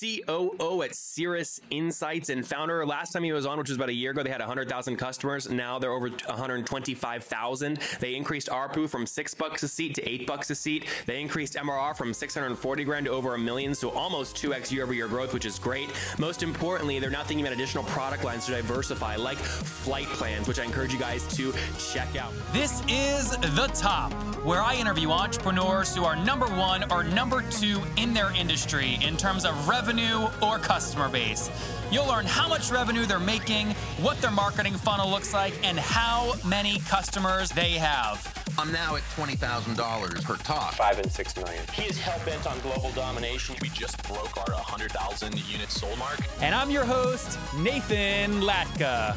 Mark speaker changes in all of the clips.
Speaker 1: COO at Cirrus Insights and founder. Last time he was on, which was about a year ago, they had 100,000 customers. Now they're over 125,000. They increased ARPU from six bucks a seat to eight bucks a seat. They increased MRR from 640 grand to over a million, so almost 2x year over year growth, which is great. Most importantly, they're now thinking about additional product lines to diversify, like flight plans, which I encourage you guys to check out.
Speaker 2: This is The Top, where I interview entrepreneurs who are number one or number two in their industry in terms of revenue or customer base. You'll learn how much revenue they're making, what their marketing funnel looks like, and how many customers they have.
Speaker 3: I'm now at $20,000 per talk.
Speaker 4: Five and six million.
Speaker 5: He is hell bent on global domination.
Speaker 6: We just broke our 100,000 unit sold mark.
Speaker 2: And I'm your host, Nathan Latka.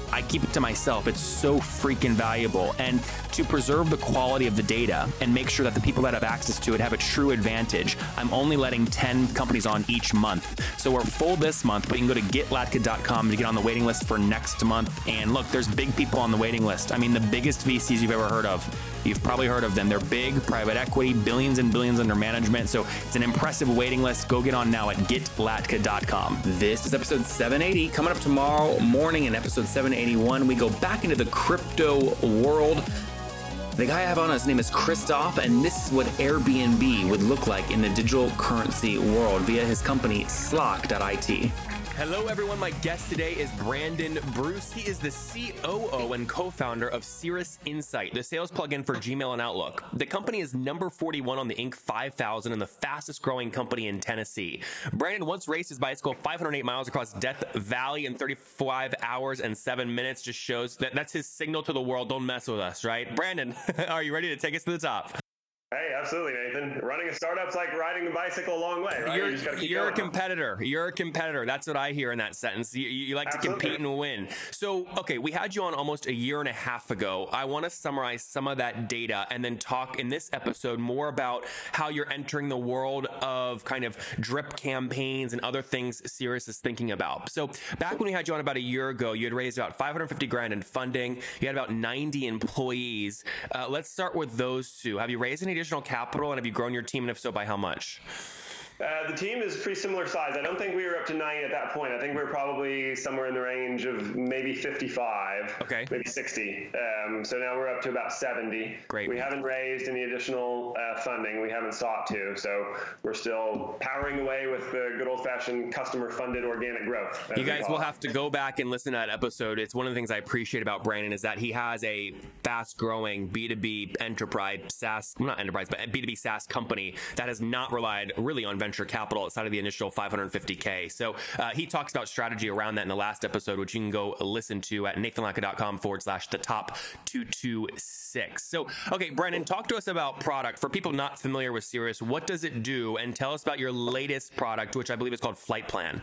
Speaker 1: I keep it to myself. It's so freaking valuable. And to preserve the quality of the data and make sure that the people that have access to it have a true advantage, I'm only letting 10 companies on each month. So we're full this month, but you can go to getlatka.com to get on the waiting list for next month. And look, there's big people on the waiting list. I mean, the biggest VCs you've ever heard of. You've probably heard of them. They're big, private equity, billions and billions under management. So it's an impressive waiting list. Go get on now at getlatka.com. This is episode 780. Coming up tomorrow morning in episode 781, we go back into the crypto world. The guy I have on his name is Christoph, and this is what Airbnb would look like in the digital currency world via his company Slock.it. Hello, everyone. My guest today is Brandon Bruce. He is the COO and co founder of Cirrus Insight, the sales plugin for Gmail and Outlook. The company is number 41 on the Inc. 5000 and the fastest growing company in Tennessee. Brandon once raced his bicycle 508 miles across Death Valley in 35 hours and seven minutes. Just shows that that's his signal to the world. Don't mess with us, right? Brandon, are you ready to take us to the top?
Speaker 4: Hey, absolutely, Nathan. Running a startup's like riding a bicycle a long way, right?
Speaker 1: You're, you are a competitor. You're a competitor. That's what I hear in that sentence. You, you like absolutely. to compete and win. So, okay, we had you on almost a year and a half ago. I want to summarize some of that data and then talk in this episode more about how you're entering the world of kind of drip campaigns and other things Cirrus is thinking about. So, back when we had you on about a year ago, you had raised about 550 grand in funding. You had about 90 employees. Uh, let's start with those two. Have you raised any additional capital, and have you grown your team, and if so, by how much?
Speaker 4: Uh, the team is pretty similar size. I don't think we were up to 90 at that point. I think we are probably somewhere in the range of maybe 55,
Speaker 1: okay,
Speaker 4: maybe 60. Um, so now we're up to about 70.
Speaker 1: Great.
Speaker 4: We haven't raised any additional uh, funding. We haven't sought to. So we're still powering away with the good old-fashioned customer-funded organic growth.
Speaker 1: You guys will have to go back and listen to that episode. It's one of the things I appreciate about Brandon is that he has a fast-growing B2B enterprise SaaS, not enterprise, but B2B SaaS company that has not relied really on venture venture capital outside of the initial 550K. So uh, he talks about strategy around that in the last episode, which you can go listen to at nathanlatka.com forward slash the top 226. So, okay, Brandon, talk to us about product. For people not familiar with Cirrus, what does it do? And tell us about your latest product, which I believe is called Flight Plan.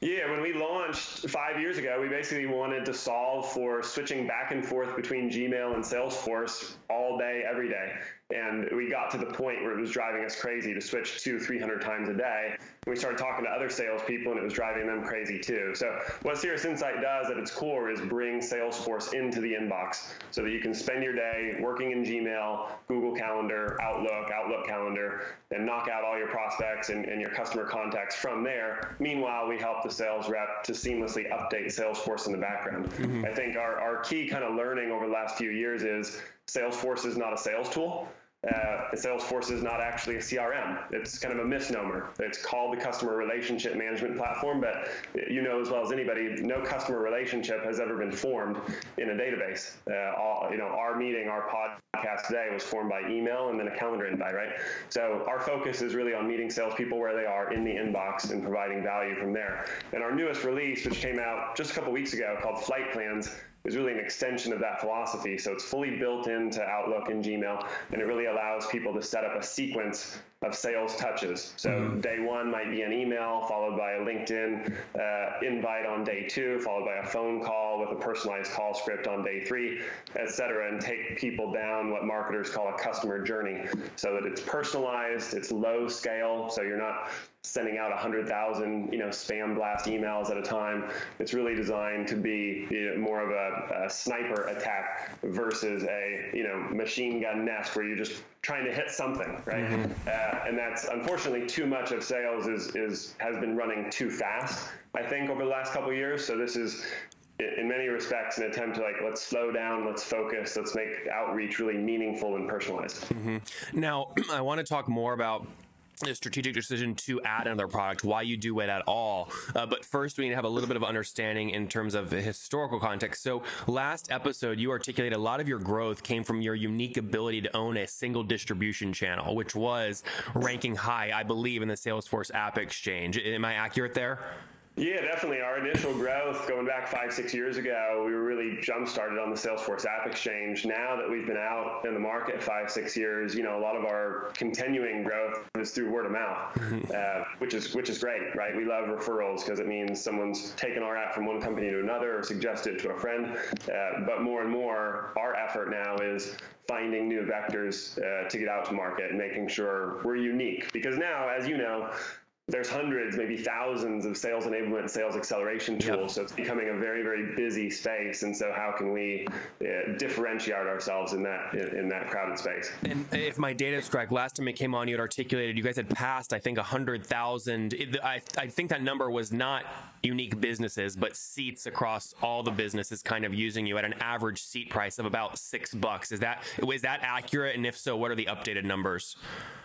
Speaker 4: Yeah, when we launched five years ago, we basically wanted to solve for switching back and forth between Gmail and Salesforce all day, every day. And we got to the point where it was driving us crazy to switch two, 300 times a day. And we started talking to other salespeople, and it was driving them crazy too. So, what Cirrus Insight does at its core is bring Salesforce into the inbox so that you can spend your day working in Gmail, Google Calendar, Outlook, Outlook Calendar, and knock out all your prospects and, and your customer contacts from there. Meanwhile, we help the sales rep to seamlessly update Salesforce in the background. Mm-hmm. I think our, our key kind of learning over the last few years is Salesforce is not a sales tool uh, Salesforce is not actually a CRM. It's kind of a misnomer. It's called the customer relationship management platform, but you know as well as anybody, no customer relationship has ever been formed in a database. Uh, all, you know, our meeting, our podcast today was formed by email and then a calendar invite, right? So our focus is really on meeting salespeople where they are in the inbox and providing value from there. And our newest release, which came out just a couple weeks ago, called Flight Plans, is really an extension of that philosophy. So it's fully built into Outlook and Gmail, and it really allows people to set up a sequence of sales touches. So mm-hmm. day one might be an email followed by a LinkedIn uh, invite on day two, followed by a phone call with a personalized call script on day three, et cetera, and take people down what marketers call a customer journey so that it's personalized, it's low scale, so you're not sending out 100,000 you know spam blast emails at a time. It's really designed to be you know, more of a, a, sniper attack versus a you know machine gun nest where you're just trying to hit something, right? Mm-hmm. Uh, and that's unfortunately too much of sales is is has been running too fast. I think over the last couple years. So this is in many respects an attempt to like let's slow down let's focus let's make outreach really meaningful and personalized
Speaker 1: mm-hmm. now i want to talk more about a strategic decision to add another product, why you do it at all. Uh, but first, we need to have a little bit of understanding in terms of historical context. So, last episode, you articulated a lot of your growth came from your unique ability to own a single distribution channel, which was ranking high, I believe, in the Salesforce App Exchange. Am I accurate there?
Speaker 4: Yeah, definitely. Our initial growth going back five, six years ago, we were really jump started on the Salesforce App Exchange. Now that we've been out in the market five, six years, you know, a lot of our continuing growth is through word of mouth, mm-hmm. uh, which is which is great, right? We love referrals because it means someone's taken our app from one company to another or suggested it to a friend. Uh, but more and more, our effort now is finding new vectors uh, to get out to market and making sure we're unique. Because now, as you know, there's hundreds, maybe thousands of sales enablement, sales acceleration tools. Yep. So it's becoming a very, very busy space. And so, how can we uh, differentiate ourselves in that in, in, that crowded space?
Speaker 1: And if my data is correct, last time it came on, you had articulated you guys had passed, I think, hundred thousand. I I think that number was not unique businesses, but seats across all the businesses, kind of using you at an average seat price of about six bucks. Is that is that accurate? And if so, what are the updated numbers?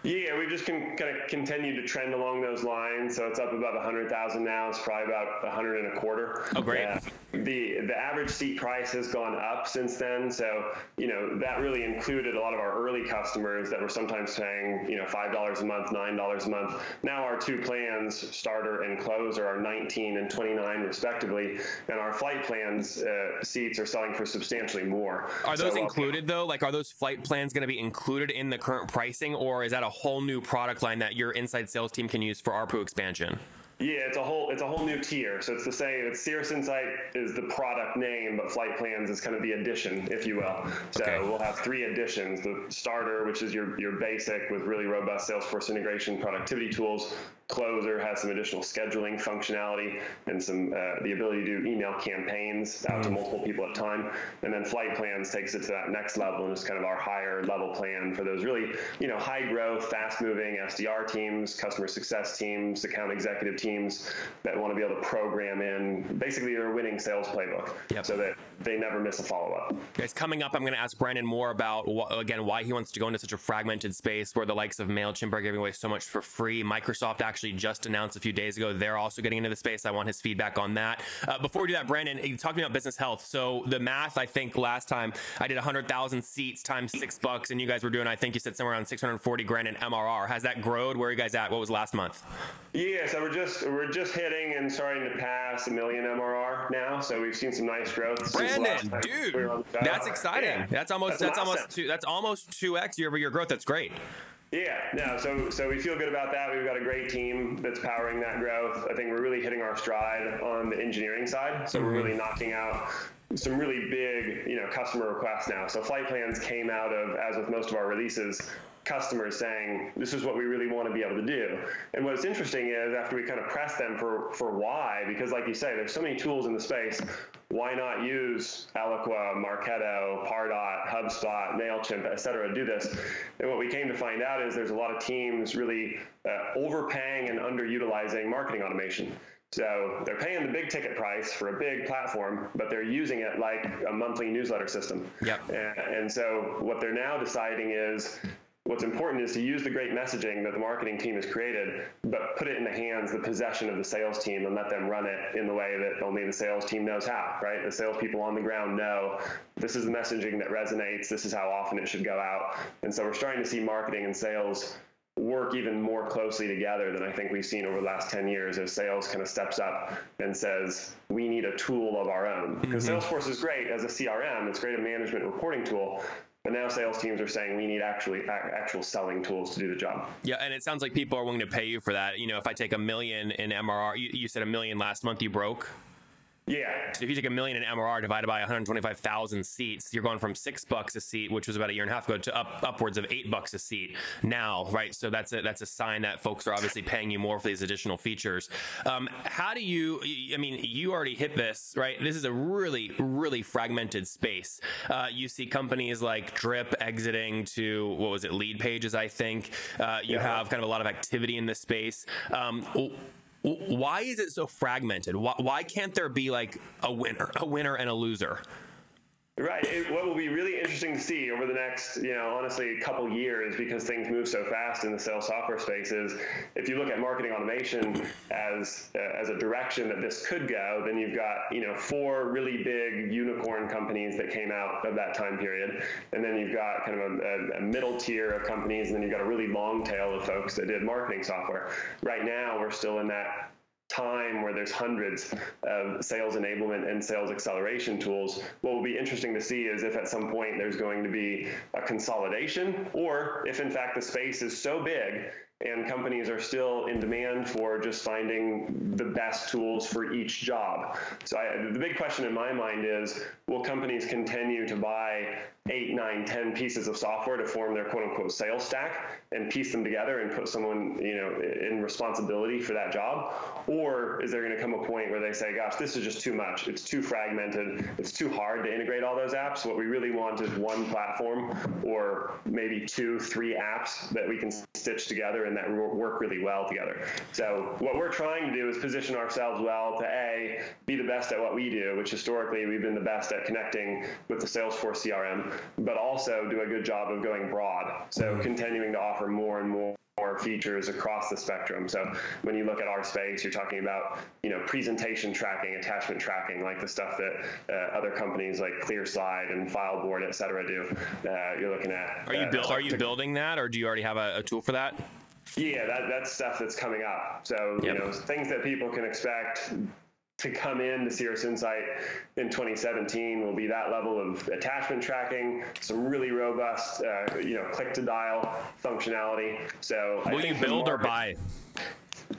Speaker 4: Yeah, we've just con- kind of continued to trend along those lines. So it's up about a 100,000 now. It's probably about a 100 and a quarter.
Speaker 1: Oh, great. Uh,
Speaker 4: the the average seat price has gone up since then. So you know that really included a lot of our early customers that were sometimes paying you know five dollars a month, nine dollars a month. Now our two plans, starter and closer, are 19 and 29 respectively, and our flight plans uh, seats are selling for substantially more.
Speaker 1: Are those so, included though? Like, are those flight plans going to be included in the current pricing, or is that a whole new product line that your inside sales team can use for ARPU expansion?
Speaker 4: Yeah, it's a whole it's a whole new tier. So it's the same. It's Cirrus Insight is the product name, but Flight Plans is kind of the addition, if you will. So okay. we'll have three additions: the starter, which is your your basic with really robust Salesforce integration, productivity tools. Closer has some additional scheduling functionality and some uh, the ability to do email campaigns out to mm. multiple people at a time. And then Flight Plans takes it to that next level and is kind of our higher level plan for those really you know high growth, fast moving SDR teams, customer success teams, account executive teams that want to be able to program in basically their winning sales playbook yep. so that they never miss a follow up.
Speaker 1: Guys, coming up, I'm going to ask Brandon more about again why he wants to go into such a fragmented space where the likes of Mailchimp are giving away so much for free. Microsoft actually just announced a few days ago they're also getting into the space. I want his feedback on that. Uh, before we do that, Brandon, you talked to me about business health. So the math, I think last time I did 100,000 seats times six bucks, and you guys were doing, I think you said somewhere around 640 grand in MRR. Has that grown? Where are you guys at? What was last month?
Speaker 4: Yeah, so we're just we're just hitting and starting to pass a million MRR now. So we've seen some nice growth.
Speaker 1: Brandon, dude, we that's exciting. Yeah. That's almost that's, that's almost two, that's almost two x year over year growth. That's great.
Speaker 4: Yeah, no, so so we feel good about that. We've got a great team that's powering that growth. I think we're really hitting our stride on the engineering side. So mm-hmm. we're really knocking out some really big, you know, customer requests now. So flight plans came out of, as with most of our releases, customers saying this is what we really want to be able to do. And what's interesting is after we kind of press them for for why, because like you say, there's so many tools in the space. Why not use Eloqua, Marketo, Pardot, HubSpot, Mailchimp, et cetera, to do this? And what we came to find out is there's a lot of teams really uh, overpaying and underutilizing marketing automation. So they're paying the big ticket price for a big platform, but they're using it like a monthly newsletter system.
Speaker 1: Yep.
Speaker 4: And, and so what they're now deciding is what's important is to use the great messaging that the marketing team has created, but put it in the hands, the possession of the sales team, and let them run it in the way that only the sales team knows how. Right? The salespeople on the ground know this is the messaging that resonates. This is how often it should go out. And so we're starting to see marketing and sales work even more closely together than I think we've seen over the last 10 years as sales kind of steps up and says, we need a tool of our own. Because mm-hmm. Salesforce is great as a CRM, it's great a management reporting tool. But now sales teams are saying we need actually actual selling tools to do the job.
Speaker 1: Yeah, and it sounds like people are willing to pay you for that. You know, if I take a million in MRR, you, you said a million last month you broke.
Speaker 4: Yeah.
Speaker 1: So if you take a million in MRR divided by 125,000 seats, you're going from six bucks a seat, which was about a year and a half ago, to up upwards of eight bucks a seat now, right? So that's a that's a sign that folks are obviously paying you more for these additional features. Um, how do you? I mean, you already hit this, right? This is a really really fragmented space. Uh, you see companies like Drip exiting to what was it, Leadpages, I think. Uh, you yeah. have kind of a lot of activity in this space. Um, why is it so fragmented? Why, why can't there be like a winner, a winner and a loser?
Speaker 4: Right. It, what will be really interesting to see over the next, you know, honestly, a couple years, because things move so fast in the sales software space, is if you look at marketing automation as uh, as a direction that this could go, then you've got, you know, four really big unicorn companies that came out of that time period, and then you've got kind of a, a middle tier of companies, and then you've got a really long tail of folks that did marketing software. Right now, we're still in that time where there's hundreds of sales enablement and sales acceleration tools, what will be interesting to see is if at some point there's going to be a consolidation or if in fact the space is so big and companies are still in demand for just finding the best tools for each job. So I, the big question in my mind is, will companies continue to buy eight, nine, ten pieces of software to form their quote unquote sales stack and piece them together and put someone, you know, in responsibility for that job? Or is there going to come a point where they say, gosh, this is just too much. It's too fragmented. It's too hard to integrate all those apps. What we really want is one platform or maybe two, three apps that we can stitch together and that work really well together. So what we're trying to do is position ourselves well to A, be the best at what we do, which historically we've been the best at connecting with the Salesforce CRM, but also do a good job of going broad. So mm-hmm. continuing to offer more and more more features across the spectrum. So when you look at our space, you're talking about you know presentation tracking, attachment tracking, like the stuff that uh, other companies like ClearSlide and FileBoard, et cetera, do. Uh, you're looking at.
Speaker 1: Are you uh, build, Are you building that, or do you already have a, a tool for that?
Speaker 4: Yeah, that, that's stuff that's coming up. So yep. you know things that people can expect to come in to Cirrus Insight in 2017 will be that level of attachment tracking, some really robust, uh, you know, click to dial functionality. So
Speaker 1: will you build or buy?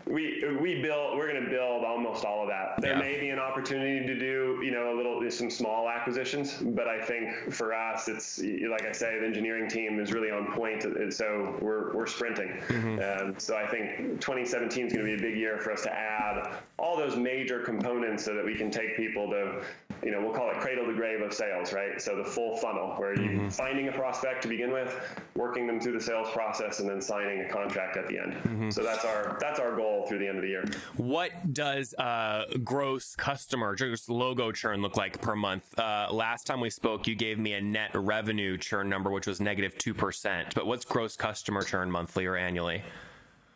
Speaker 4: We we build we're going to build almost all of that there yeah. may be an opportunity to do you know a little some small acquisitions but i think for us it's like i say the engineering team is really on point so we're, we're sprinting mm-hmm. um, so i think 2017 is going to be a big year for us to add all those major components so that we can take people to you know we'll call it cradle to grave of sales right so the full funnel where you mm-hmm. finding a prospect to begin with working them through the sales process and then signing a contract at the end mm-hmm. so that's our that's our goal through the end of the year.
Speaker 1: What does uh, gross customer, just logo churn look like per month? Uh, last time we spoke, you gave me a net revenue churn number, which was negative 2%. But what's gross customer churn monthly or annually?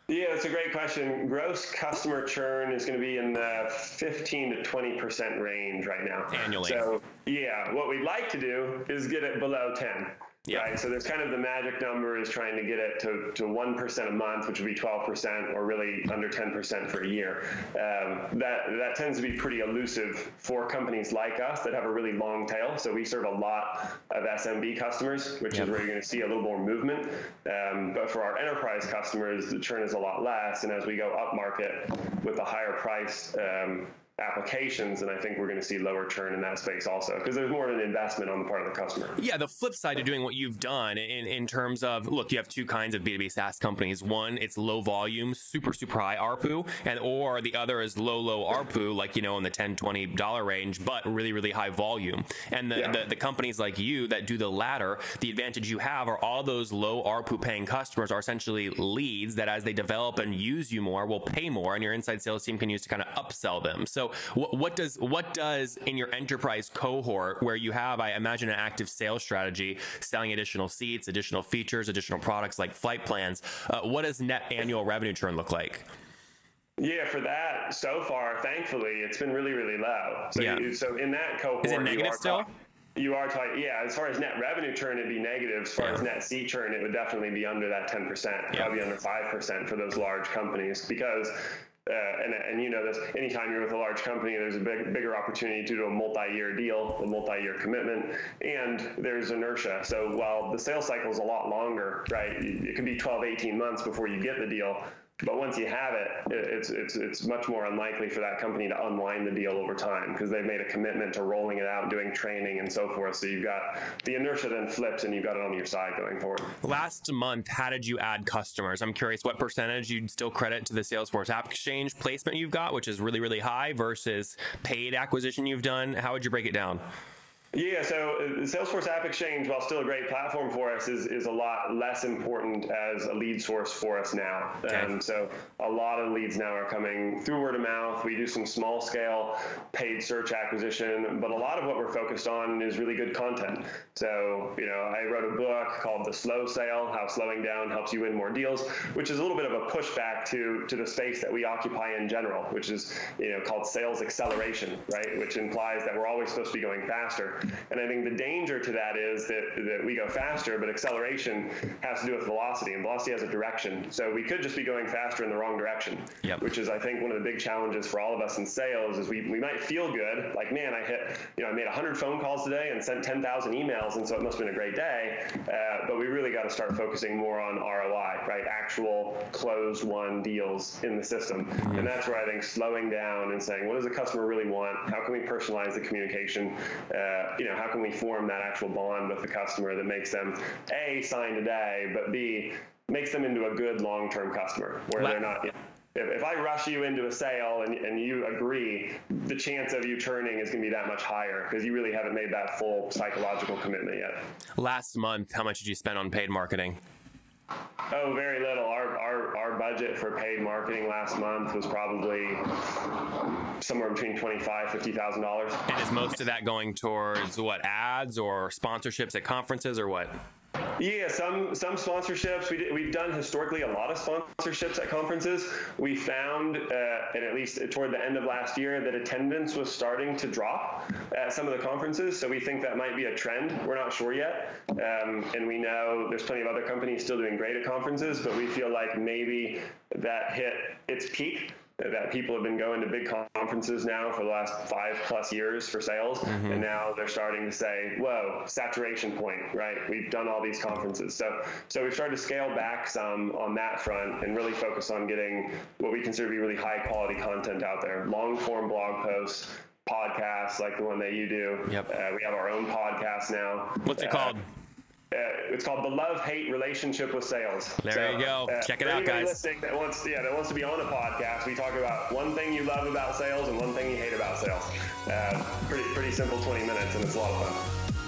Speaker 4: Yeah, that's a great question. Gross customer churn is going to be in the 15 to 20 percent range right now.
Speaker 1: Annually.
Speaker 4: So, yeah, what we'd like to do is get it below 10. Yeah. Right. So there's kind of the magic number is trying to get it to, to 1% a month, which would be 12%, or really under 10% for a year. Um, that, that tends to be pretty elusive for companies like us that have a really long tail. So we serve a lot of SMB customers, which yep. is where you're going to see a little more movement. Um, but for our enterprise customers, the churn is a lot less. And as we go up market with a higher price, um, applications and i think we're going to see lower churn in that space also because there's more of an investment on the part of the customer.
Speaker 1: Yeah the flip side of doing what you've done in, in terms of look you have two kinds of b2b saas companies. One it's low volume super super high arpu and or the other is low low arpu like you know in the 10 20 dollar range but really really high volume. And the, yeah. the, the companies like you that do the latter the advantage you have are all those low arpu paying customers are essentially leads that as they develop and use you more will pay more and your inside sales team can use to kind of upsell them. So what, what does what does in your enterprise cohort where you have, I imagine, an active sales strategy, selling additional seats, additional features, additional products like flight plans? Uh, what does net annual revenue churn look like?
Speaker 4: Yeah, for that, so far, thankfully, it's been really, really low. So,
Speaker 1: yeah.
Speaker 4: You, so in that cohort,
Speaker 1: is it negative still?
Speaker 4: You are tight. Yeah, as far as net revenue churn, it'd be negative. As far
Speaker 1: Yeah.
Speaker 4: as net seat churn, it would definitely be under that 10%,
Speaker 1: Yeah.
Speaker 4: probably under 5% for those large companies because. Uh, and, and you know this. Anytime you're with a large company, there's a big, bigger opportunity to do a multi-year deal, a multi-year commitment, and there's inertia. So while the sales cycle is a lot longer, right? It could be 12, 18 months before you get the deal. But once you have it, it- it's it's it's much more unlikely for that company to unwind the deal over time because they've made a commitment to rolling it out, doing training, and so forth. So you've got the inertia then flips, and you've got it on your side going forward.
Speaker 1: Last month, how did you add customers? I'm curious what percentage you'd still credit to the Salesforce App Exchange placement you've got, which is really, really high, versus paid acquisition you've done. How would you break it down?
Speaker 4: Yeah, so uh, the Salesforce App Exchange, while still a great platform for us, is, is a lot less important as a lead source for us now.
Speaker 1: Okay.
Speaker 4: Um, so a lot of leads now are coming through word of mouth. We do some small scale paid search acquisition, but a lot of what we're focused on is really good content. So, you know, I wrote a book called The Slow Sale How Slowing Down Helps You Win More Deals, which is a little bit of a pushback to, to the space that we occupy in general, which is, you know, called sales acceleration, right? Which implies that we're always supposed to be going faster. And I think the danger to that is that, that we go faster, but acceleration has to do with velocity, and velocity has a direction. So we could just be going faster in the wrong direction,
Speaker 1: Yep.
Speaker 4: which is, I think, one of the big challenges for all of us in sales is we, we might feel good, like, man, I hit, you know, I made 100 phone calls today and sent 10,000 emails, and so it must have been a great day. Uh, but we really got to start focusing more on ROI, right? Actual closed won deals in the system. And that's where I think slowing down and saying, what does the customer really want? How can we personalize the communication? Uh, you know, how can we form that actual bond with the customer that makes them A, sign today, but B, makes them into a good long term customer where they're not. You know, if, if I rush you into a sale and, and you agree, the chance of you turning is going to be that much higher because you really haven't made that full psychological commitment yet.
Speaker 1: Last month, how much did you spend on paid marketing?
Speaker 4: Oh, very little. Our, our, our budget for paid marketing last month was probably somewhere between twenty-five, fifty thousand dollars.
Speaker 1: And is most of that going towards what ads or sponsorships at conferences or what?
Speaker 4: Yeah, some some sponsorships. We did, we've done historically a lot of sponsorships at conferences. We found, uh, and at least toward the end of last year, that attendance was starting to drop at some of the conferences. So we think that might be a trend. We're not sure yet, um, and we know there's plenty of other companies still doing great at conferences, but we feel like maybe that hit its peak that people have been going to big conferences now for the last five plus years for sales, and now they're starting to say, "Whoa, saturation point!" Right? We've done all these conferences, so so we've started to scale back some on that front and really focus on getting what we consider to be really high quality content out there, long form blog posts. Podcasts like the one that you do.
Speaker 1: Yep.
Speaker 4: Uh, we have our own podcast now.
Speaker 1: What's it
Speaker 4: Uh,
Speaker 1: called?
Speaker 4: Uh, it's called the love hate relationship with sales.
Speaker 1: There you go. Check it out, guys.
Speaker 4: listening That wants, yeah, that wants to be on a podcast. We talk about one thing you love about sales and one thing you hate about sales. Uh, pretty pretty simple, 20 minutes, and it's a lot of fun.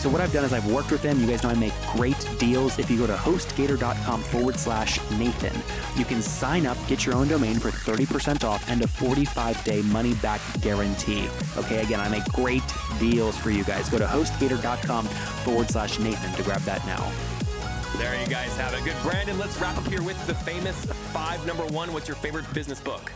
Speaker 7: So what I've done is I've worked with them. You guys know I make great deals. If you go to hostgator.com forward slash Nathan, you can sign up, get your own domain for 30% off and a 45 day money back guarantee. Okay, again, I make great deals for you guys. Go to hostgator.com forward slash Nathan to grab that now.
Speaker 1: There you guys have it. Good. Brandon, let's wrap up here with the famous five number one. What's your favorite business book?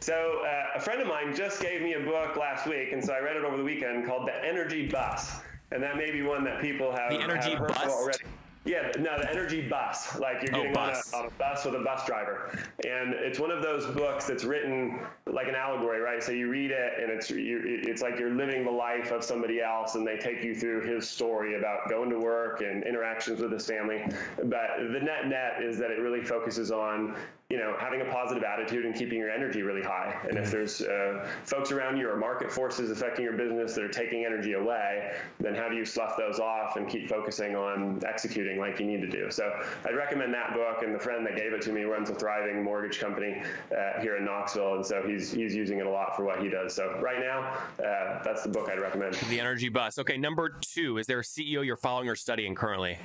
Speaker 4: So uh, a friend of mine just gave me a book last week, and so I read it over the weekend called The Energy Bus, and that may be one that people have,
Speaker 1: The Energy
Speaker 4: have of already. Yeah, no, the Energy Bus. Like you're
Speaker 1: Oh,
Speaker 4: getting on, a, on a bus with a bus driver, and it's one of those books that's written like an allegory, right? So you read it, and it's you, it's like you're living the life of somebody else, and they take you through his story about going to work and interactions with his family. But the net net is that it really focuses on you know having a positive attitude and keeping your energy really high. And if there's uh, folks around you or market forces affecting your business that are taking energy away, then how do you slough those off and keep focusing on executing like you need to do? So I'd recommend that book. And the friend that gave it to me runs a thriving mortgage company uh, here in Knoxville, and so he's he's using it a lot for what he does. So right now, uh, that's the book I'd recommend.
Speaker 1: The Energy Bus. Okay, number two. Is there a CEO you're following or studying currently?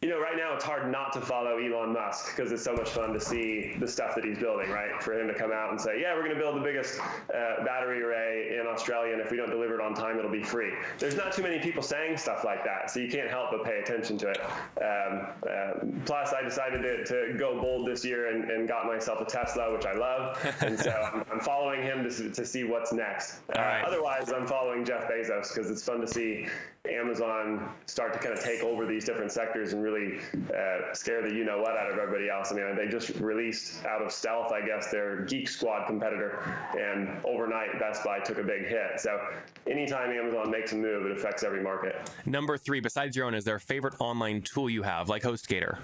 Speaker 4: You know, right now it's hard not to follow Elon Musk because it's so much fun to see the stuff that he's building, right? For him to come out and say, yeah, we're going to build the biggest uh, battery array in Australia, and if we don't deliver it on time, it'll be free. There's not too many people saying stuff like that, so you can't help but pay attention to it. Um, uh, plus, I decided to, to, go bold this year and, and, got myself a Tesla, which I love, and so I'm, I'm following him to, to, see what's next. Uh, right. Otherwise, I'm following Jeff Bezos because it's fun to see Amazon start to kind of take over these different sectors and really uh, scare the you know what out of everybody else. I mean, they just released out of stealth, I guess, their Geek Squad competitor, and overnight Best Buy took a big hit. So anytime Amazon makes a move, it affects every market.
Speaker 1: Number three, besides your own, is there a favorite online tool you have, like HostGator?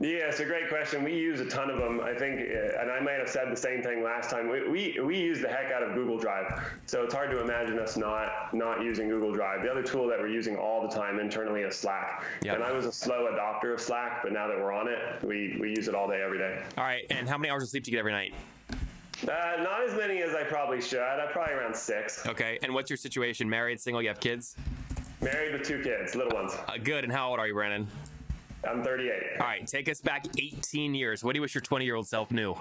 Speaker 4: Yeah, it's a great question. We use a ton of them. I think, uh, and I might have said the same thing last time. We, we, we use the heck out of Google Drive, so it's hard to imagine us not not using Google Drive. The other tool that we're using all the time internally is Slack. Yep. And I was a slow adopter of Slack, but now that we're on it, we we use it all day, every day.
Speaker 1: All right. And how many hours of sleep do you get every night?
Speaker 4: Uh, not as many as I probably should. I'm probably around six.
Speaker 1: Okay. And what's your situation? Married, single? You have kids?
Speaker 4: Married with two kids, little ones.
Speaker 1: Uh, good. And how old are you, Brandon?
Speaker 4: I'm 38.
Speaker 1: All right, take us back 18 years. What do you wish your 20 year old self knew?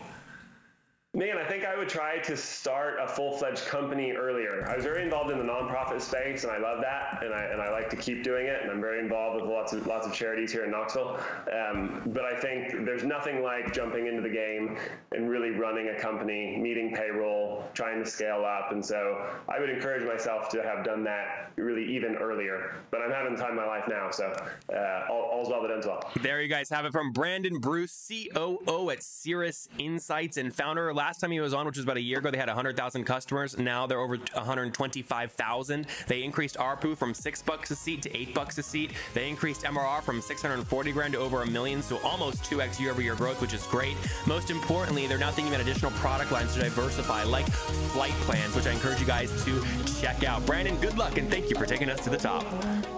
Speaker 4: Man, I think I would try to start a full-fledged company earlier. I was very involved in the nonprofit space, and I love that, and I and I like to keep doing it. And I'm very involved with lots of lots of charities here in Knoxville. Um, but I think there's nothing like jumping into the game and really running a company, meeting payroll, trying to scale up. And so I would encourage myself to have done that really even earlier. But I'm having the time of my life now, so uh, all, all's well that ends well.
Speaker 1: There you guys have it from Brandon Bruce, COO at Cirrus Insights and founder last time he was on, which was about a year ago, they had 100,000 customers. Now they're over 125,000. They increased ARPU from six bucks a seat to eight bucks a seat. They increased MRR from 640 grand to over a million, so almost 2x year over year growth, which is great. Most importantly, they're now thinking about additional product lines to diversify, like flight plans, which I encourage you guys to check out. Brandon, good luck and thank you for taking us to the top.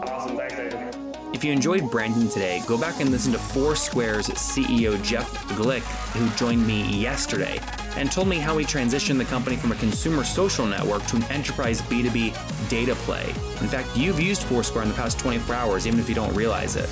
Speaker 4: Awesome. Thanks, Nathan.
Speaker 7: If you enjoyed Brandon today, go back and listen to Foursquare's CEO Jeff Glueck, who joined me yesterday and told me how he transitioned the company from a consumer social network to an enterprise B2B data play. In fact, you've used Foursquare in the past 24 hours, even if you don't realize it.